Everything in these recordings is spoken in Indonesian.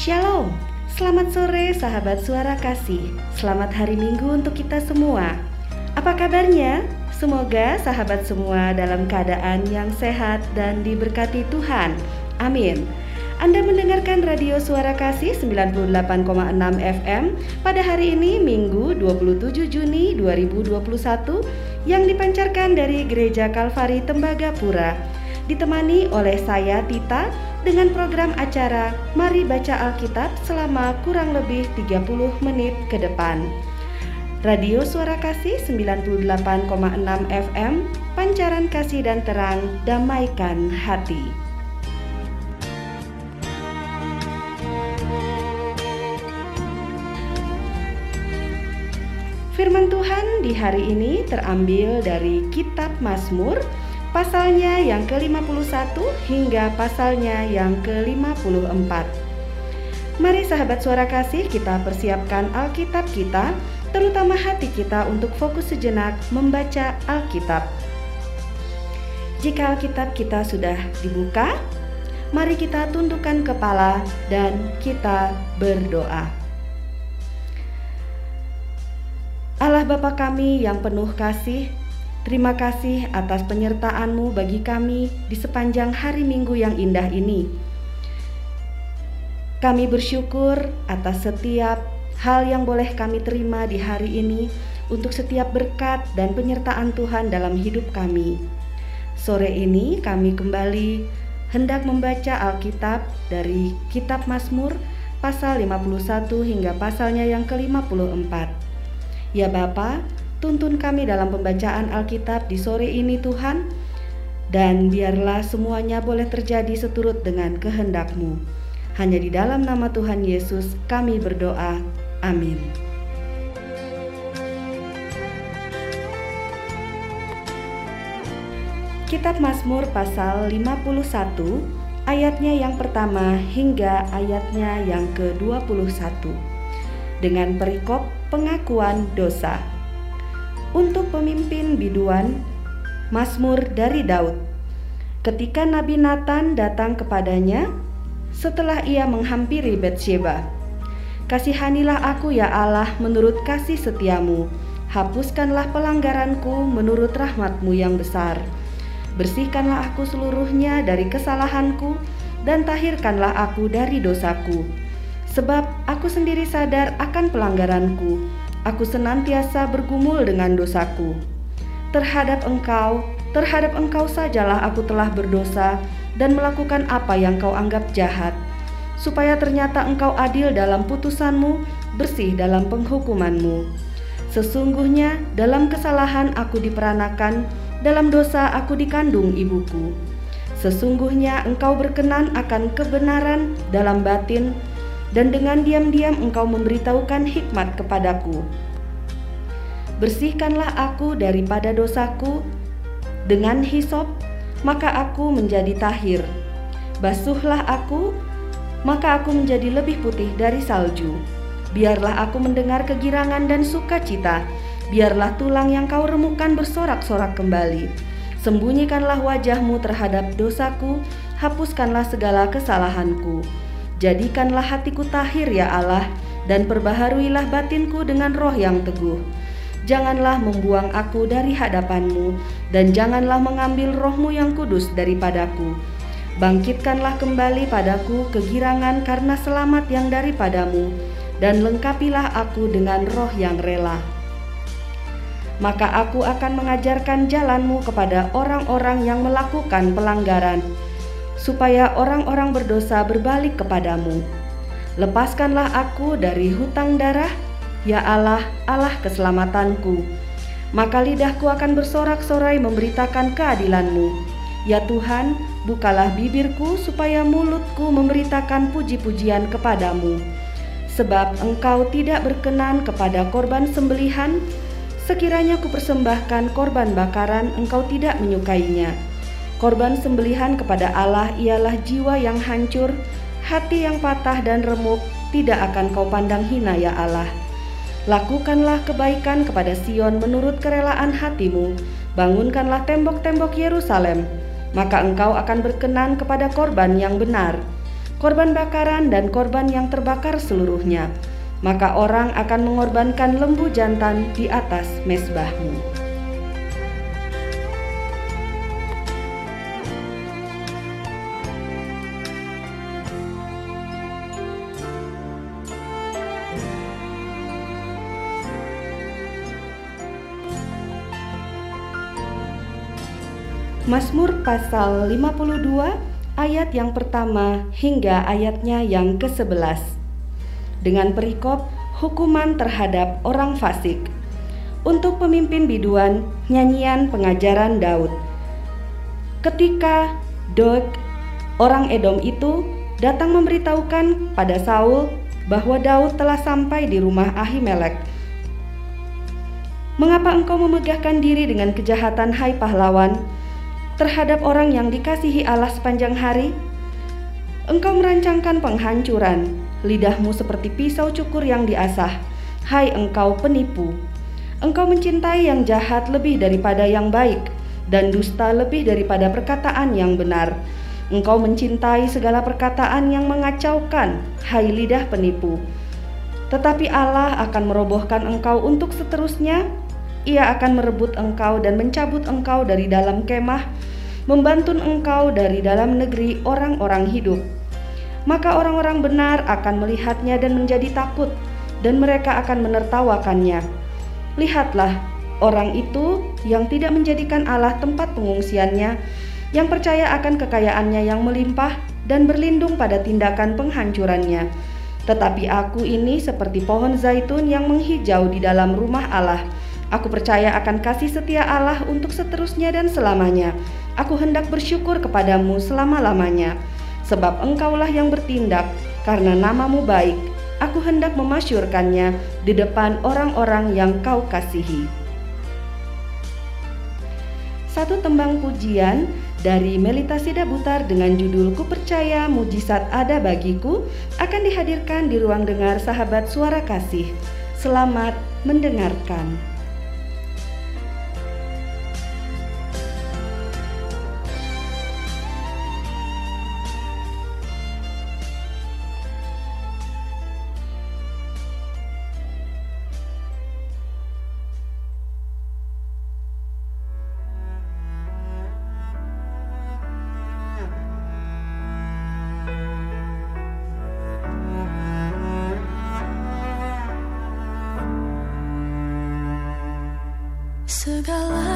Shalom, selamat sore sahabat suara kasih. Selamat hari minggu untuk kita semua. Apa kabarnya? Semoga sahabat semua dalam keadaan yang sehat dan diberkati Tuhan. Amin. Anda mendengarkan Radio Suara Kasih 98,6 FM pada hari ini Minggu 27 Juni 2021 yang dipancarkan dari Gereja Kalvari Tembagapura ditemani oleh saya Tita dengan program acara Mari Baca Alkitab selama kurang lebih 30 menit ke depan. Radio Suara Kasih 98,6 FM, pancaran kasih dan terang, damaikan hati. Firman Tuhan di hari ini terambil dari Kitab Mazmur pasalnya yang ke-51 hingga pasalnya yang ke-54. Mari sahabat suara kasih kita persiapkan Alkitab kita, terutama hati kita untuk fokus sejenak membaca Alkitab. Jika Alkitab kita sudah dibuka, mari kita tundukkan kepala dan kita berdoa. Allah Bapa kami yang penuh kasih, terima kasih atas penyertaan-Mu bagi kami di sepanjang hari Minggu yang indah ini. Kami bersyukur atas setiap hal yang boleh kami terima di hari ini untuk setiap berkat dan penyertaan Tuhan dalam hidup kami. Sore ini kami kembali hendak membaca Alkitab dari Kitab Mazmur pasal 51 hingga pasalnya yang ke-54. Ya Bapa, tuntun kami dalam pembacaan Alkitab di sore ini Tuhan, dan biarlah semuanya boleh terjadi seturut dengan kehendak-Mu. Hanya di dalam nama Tuhan Yesus kami berdoa. Amin. Kitab Mazmur pasal 51 ayatnya yang pertama hingga ayatnya yang ke-21 dengan perikop pengakuan dosa. Untuk pemimpin biduan, Mazmur dari Daud. Ketika Nabi Nathan datang kepadanya setelah ia menghampiri Betsheba. Kasihanilah aku ya Allah menurut kasih setiamu. Hapuskanlah pelanggaranku menurut rahmatmu yang besar. Bersihkanlah aku seluruhnya dari kesalahanku dan tahirkanlah aku dari dosaku sebab aku sendiri sadar akan pelanggaranku. Aku senantiasa bergumul dengan dosaku. Terhadap engkau, terhadap engkau sajalah aku telah berdosa dan melakukan apa yang kau anggap jahat, supaya ternyata engkau adil dalam putusanmu, bersih dalam penghukumanmu. Sesungguhnya dalam kesalahan aku diperanakan, dalam dosa aku dikandung ibuku. Sesungguhnya engkau berkenan akan kebenaran dalam batin, dan dengan diam-diam engkau memberitahukan hikmat kepadaku. Bersihkanlah aku daripada dosaku dengan hisop, maka aku menjadi tahir. Basuhlah aku, maka aku menjadi lebih putih dari salju. Biarlah aku mendengar kegirangan dan sukacita, biarlah tulang yang kau remukan bersorak-sorak kembali. Sembunyikanlah wajahmu terhadap dosaku, hapuskanlah segala kesalahanku. Jadikanlah hatiku tahir ya Allah, dan perbaharuilah batinku dengan roh yang teguh. Janganlah membuang aku dari hadapanmu, dan janganlah mengambil rohmu yang kudus daripadaku. Bangkitkanlah kembali padaku kegirangan karena selamat yang daripadamu, dan lengkapilah aku dengan roh yang rela. Maka aku akan mengajarkan jalanmu kepada orang-orang yang melakukan pelanggaran, supaya orang-orang berdosa berbalik kepadamu. Lepaskanlah aku dari hutang darah, ya Allah, Allah keselamatanku. Maka lidahku akan bersorak-sorai memberitakan keadilanmu. Ya Tuhan, bukalah bibirku supaya mulutku memberitakan puji-pujian kepadamu. Sebab engkau tidak berkenan kepada korban sembelihan, sekiranya kupersembahkan korban bakaran, engkau tidak menyukainya. Korban sembelihan kepada Allah ialah jiwa yang hancur, hati yang patah dan remuk, tidak akan kau pandang hina ya Allah. Lakukanlah kebaikan kepada Sion menurut kerelaan hatimu, bangunkanlah tembok-tembok Yerusalem, maka engkau akan berkenan kepada korban yang benar. korban bakaran dan korban yang terbakar seluruhnya. Maka orang akan mengorbankan lembu jantan di atas mesbahmu. Mazmur pasal 52 ayat yang pertama hingga ayatnya yang ke-11. Dengan perikop hukuman terhadap orang fasik. Untuk pemimpin biduan, nyanyian pengajaran Daud. Ketika Dog, orang Edom itu, datang memberitahukan pada Saul bahwa Daud telah sampai di rumah Ahimelek. Mengapa engkau memegahkan diri dengan kejahatan hai pahlawan? Terhadap orang yang dikasihi Allah sepanjang hari? Engkau merancangkan penghancuran, lidahmu seperti pisau cukur yang diasah. Hai engkau penipu, engkau mencintai yang jahat lebih daripada yang baik, dan dusta lebih daripada perkataan yang benar. Engkau mencintai segala perkataan yang mengacaukan, hai lidah penipu. Tetapi Allah akan merobohkan engkau untuk seterusnya. Ia akan merebut engkau dan mencabut engkau dari dalam kemah membantun engkau dari dalam negeri orang-orang hidup. Maka orang-orang benar akan melihatnya dan menjadi takut, dan mereka akan menertawakannya. Lihatlah, orang itu yang tidak menjadikan Allah tempat pengungsiannya, yang percaya akan kekayaannya yang melimpah dan berlindung pada tindakan penghancurannya. Tetapi aku ini seperti pohon zaitun yang menghijau di dalam rumah Allah. Aku percaya akan kasih setia Allah untuk seterusnya dan selamanya. Aku hendak bersyukur kepadamu selama-lamanya, sebab engkaulah yang bertindak, karena namamu baik. Aku hendak memasyurkannya di depan orang-orang yang kau kasihi. Satu tembang pujian dari Melita Sida Butar dengan judul Ku Percaya Mujizat Ada Bagiku akan dihadirkan di ruang dengar sahabat suara kasih. Selamat mendengarkan. Segala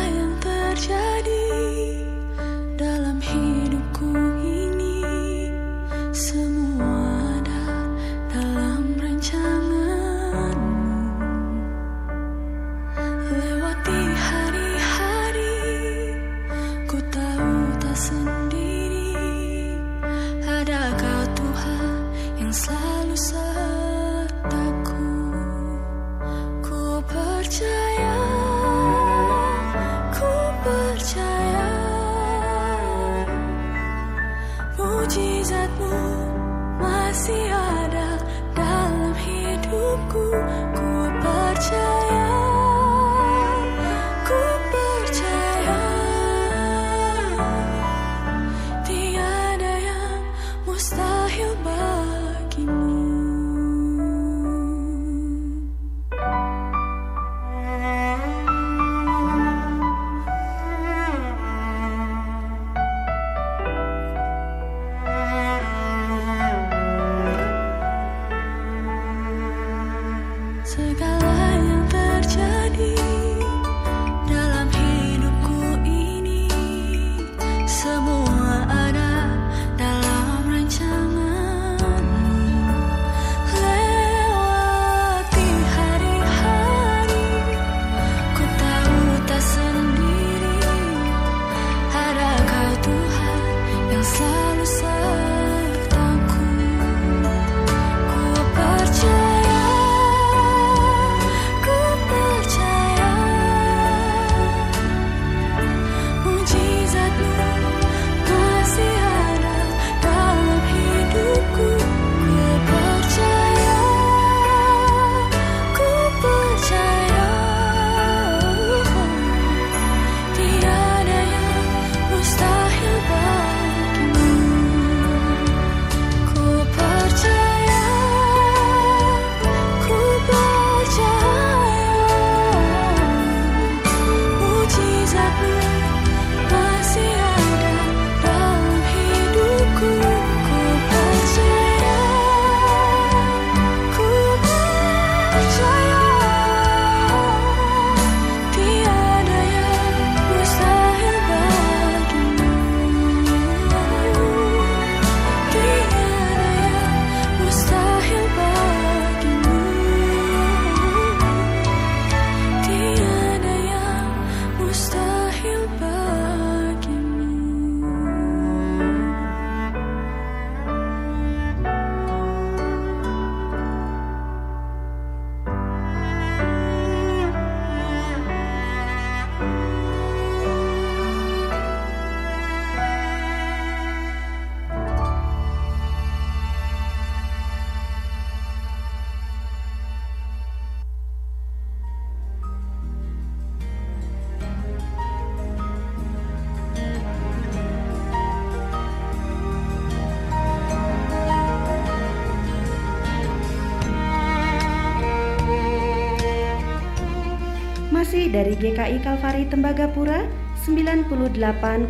dari GKI Kalvari Tembagapura 98,6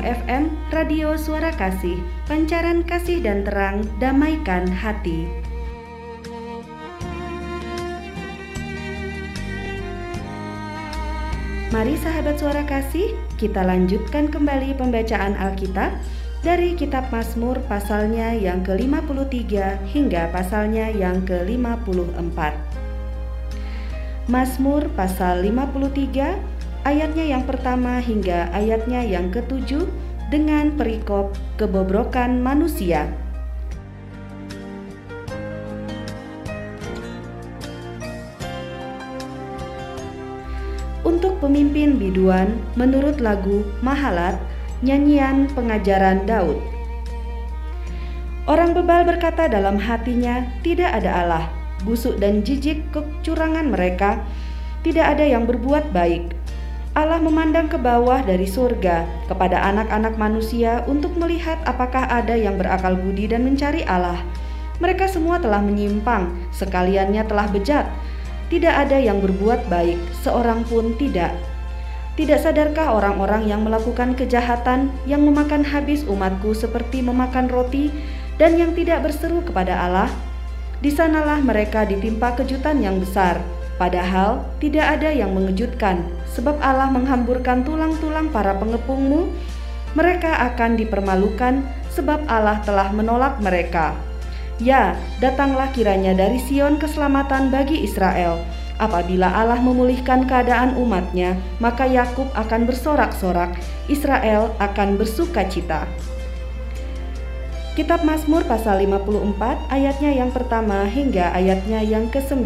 FM Radio Suara Kasih, pancaran kasih dan terang, damaikan hati. Mari sahabat suara kasih, kita lanjutkan kembali pembacaan Alkitab dari kitab Mazmur pasalnya yang ke-53 hingga pasalnya yang ke-54. Mazmur pasal 53 ayatnya yang pertama hingga ayatnya yang ketujuh dengan perikop kebobrokan manusia. Untuk pemimpin biduan menurut lagu Mahalat, nyanyian pengajaran Daud. Orang bebal berkata dalam hatinya, tidak ada Allah. Busuk dan jijik kecurangan mereka, tidak ada yang berbuat baik. Allah memandang ke bawah dari surga kepada anak-anak manusia untuk melihat apakah ada yang berakal budi dan mencari Allah. Mereka semua telah menyimpang, sekaliannya telah bejat, tidak ada yang berbuat baik, seorang pun tidak. Tidak sadarkah orang-orang yang melakukan kejahatan yang memakan habis umatku seperti memakan roti dan yang tidak berseru kepada Allah? Di sanalah mereka ditimpa kejutan yang besar, padahal tidak ada yang mengejutkan, sebab Allah menghamburkan tulang-tulang para pengepungmu. Mereka akan dipermalukan, sebab Allah telah menolak mereka. Ya, datanglah kiranya dari Sion keselamatan bagi Israel. Apabila Allah memulihkan keadaan umatnya, maka Yakub akan bersorak-sorak, Israel akan bersuka cita. Kitab Mazmur pasal 54 ayatnya yang pertama hingga ayatnya yang ke-9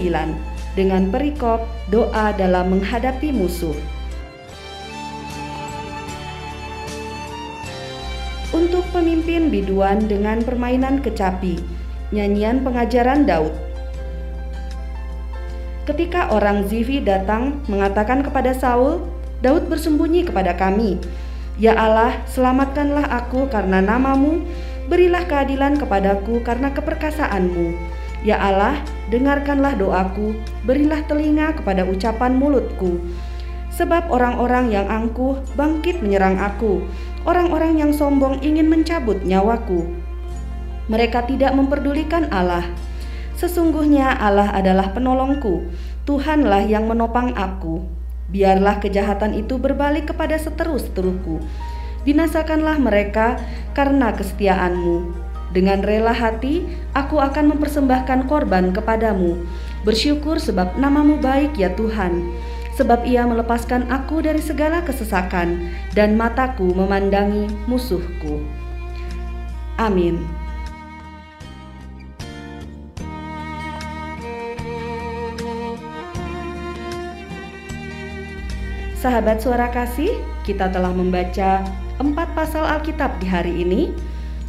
dengan perikop doa dalam menghadapi musuh. Untuk pemimpin biduan dengan permainan kecapi, Nyanyian pengajaran Daud Ketika orang Zivi datang mengatakan kepada Saul, Daud bersembunyi kepada kami. Ya Allah, selamatkanlah aku karena namamu, berilah keadilan kepadaku karena keperkasaanmu. Ya Allah, dengarkanlah doaku, berilah telinga kepada ucapan mulutku. Sebab orang-orang yang angkuh bangkit menyerang aku, orang-orang yang sombong ingin mencabut nyawaku mereka tidak memperdulikan Allah. Sesungguhnya Allah adalah penolongku, Tuhanlah yang menopang aku. Biarlah kejahatan itu berbalik kepada seteru-seteruku. Binasakanlah mereka karena kesetiaanmu. Dengan rela hati, aku akan mempersembahkan korban kepadamu. Bersyukur sebab namamu baik ya Tuhan. Sebab ia melepaskan aku dari segala kesesakan dan mataku memandangi musuhku. Amin. Sahabat suara kasih, kita telah membaca empat pasal Alkitab di hari ini.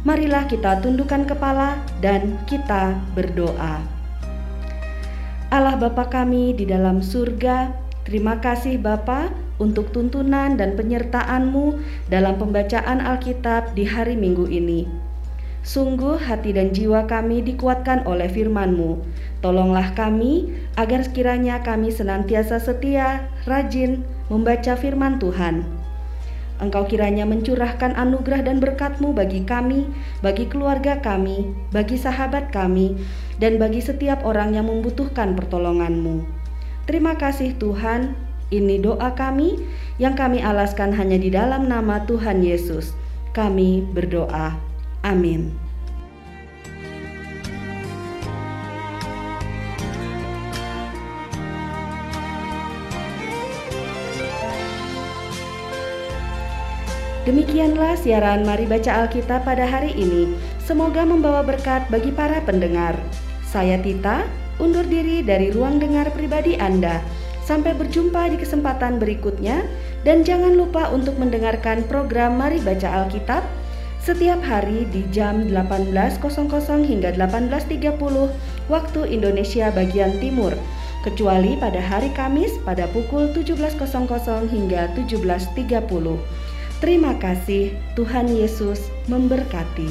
Marilah kita tundukkan kepala dan kita berdoa. Allah Bapa kami di dalam surga, terima kasih Bapa untuk tuntunan dan penyertaan-Mu dalam pembacaan Alkitab di hari Minggu ini. Sungguh hati dan jiwa kami dikuatkan oleh firman-Mu. Tolonglah kami agar sekiranya kami senantiasa setia, rajin, membaca firman Tuhan. Engkau kiranya mencurahkan anugerah dan berkat-Mu bagi kami, bagi keluarga kami, bagi sahabat kami, dan bagi setiap orang yang membutuhkan pertolongan-Mu. Terima kasih Tuhan, ini doa kami yang kami alaskan hanya di dalam nama Tuhan Yesus. Kami berdoa. Amin. Demikianlah siaran Mari Baca Alkitab pada hari ini. Semoga membawa berkat bagi para pendengar. Saya Tita, undur diri dari ruang dengar pribadi Anda. Sampai berjumpa di kesempatan berikutnya dan jangan lupa untuk mendengarkan program Mari Baca Alkitab setiap hari di jam 18.00 hingga 18.30 waktu Indonesia bagian timur kecuali pada hari Kamis pada pukul 17.00 hingga 17.30. Terima kasih, Tuhan Yesus memberkati.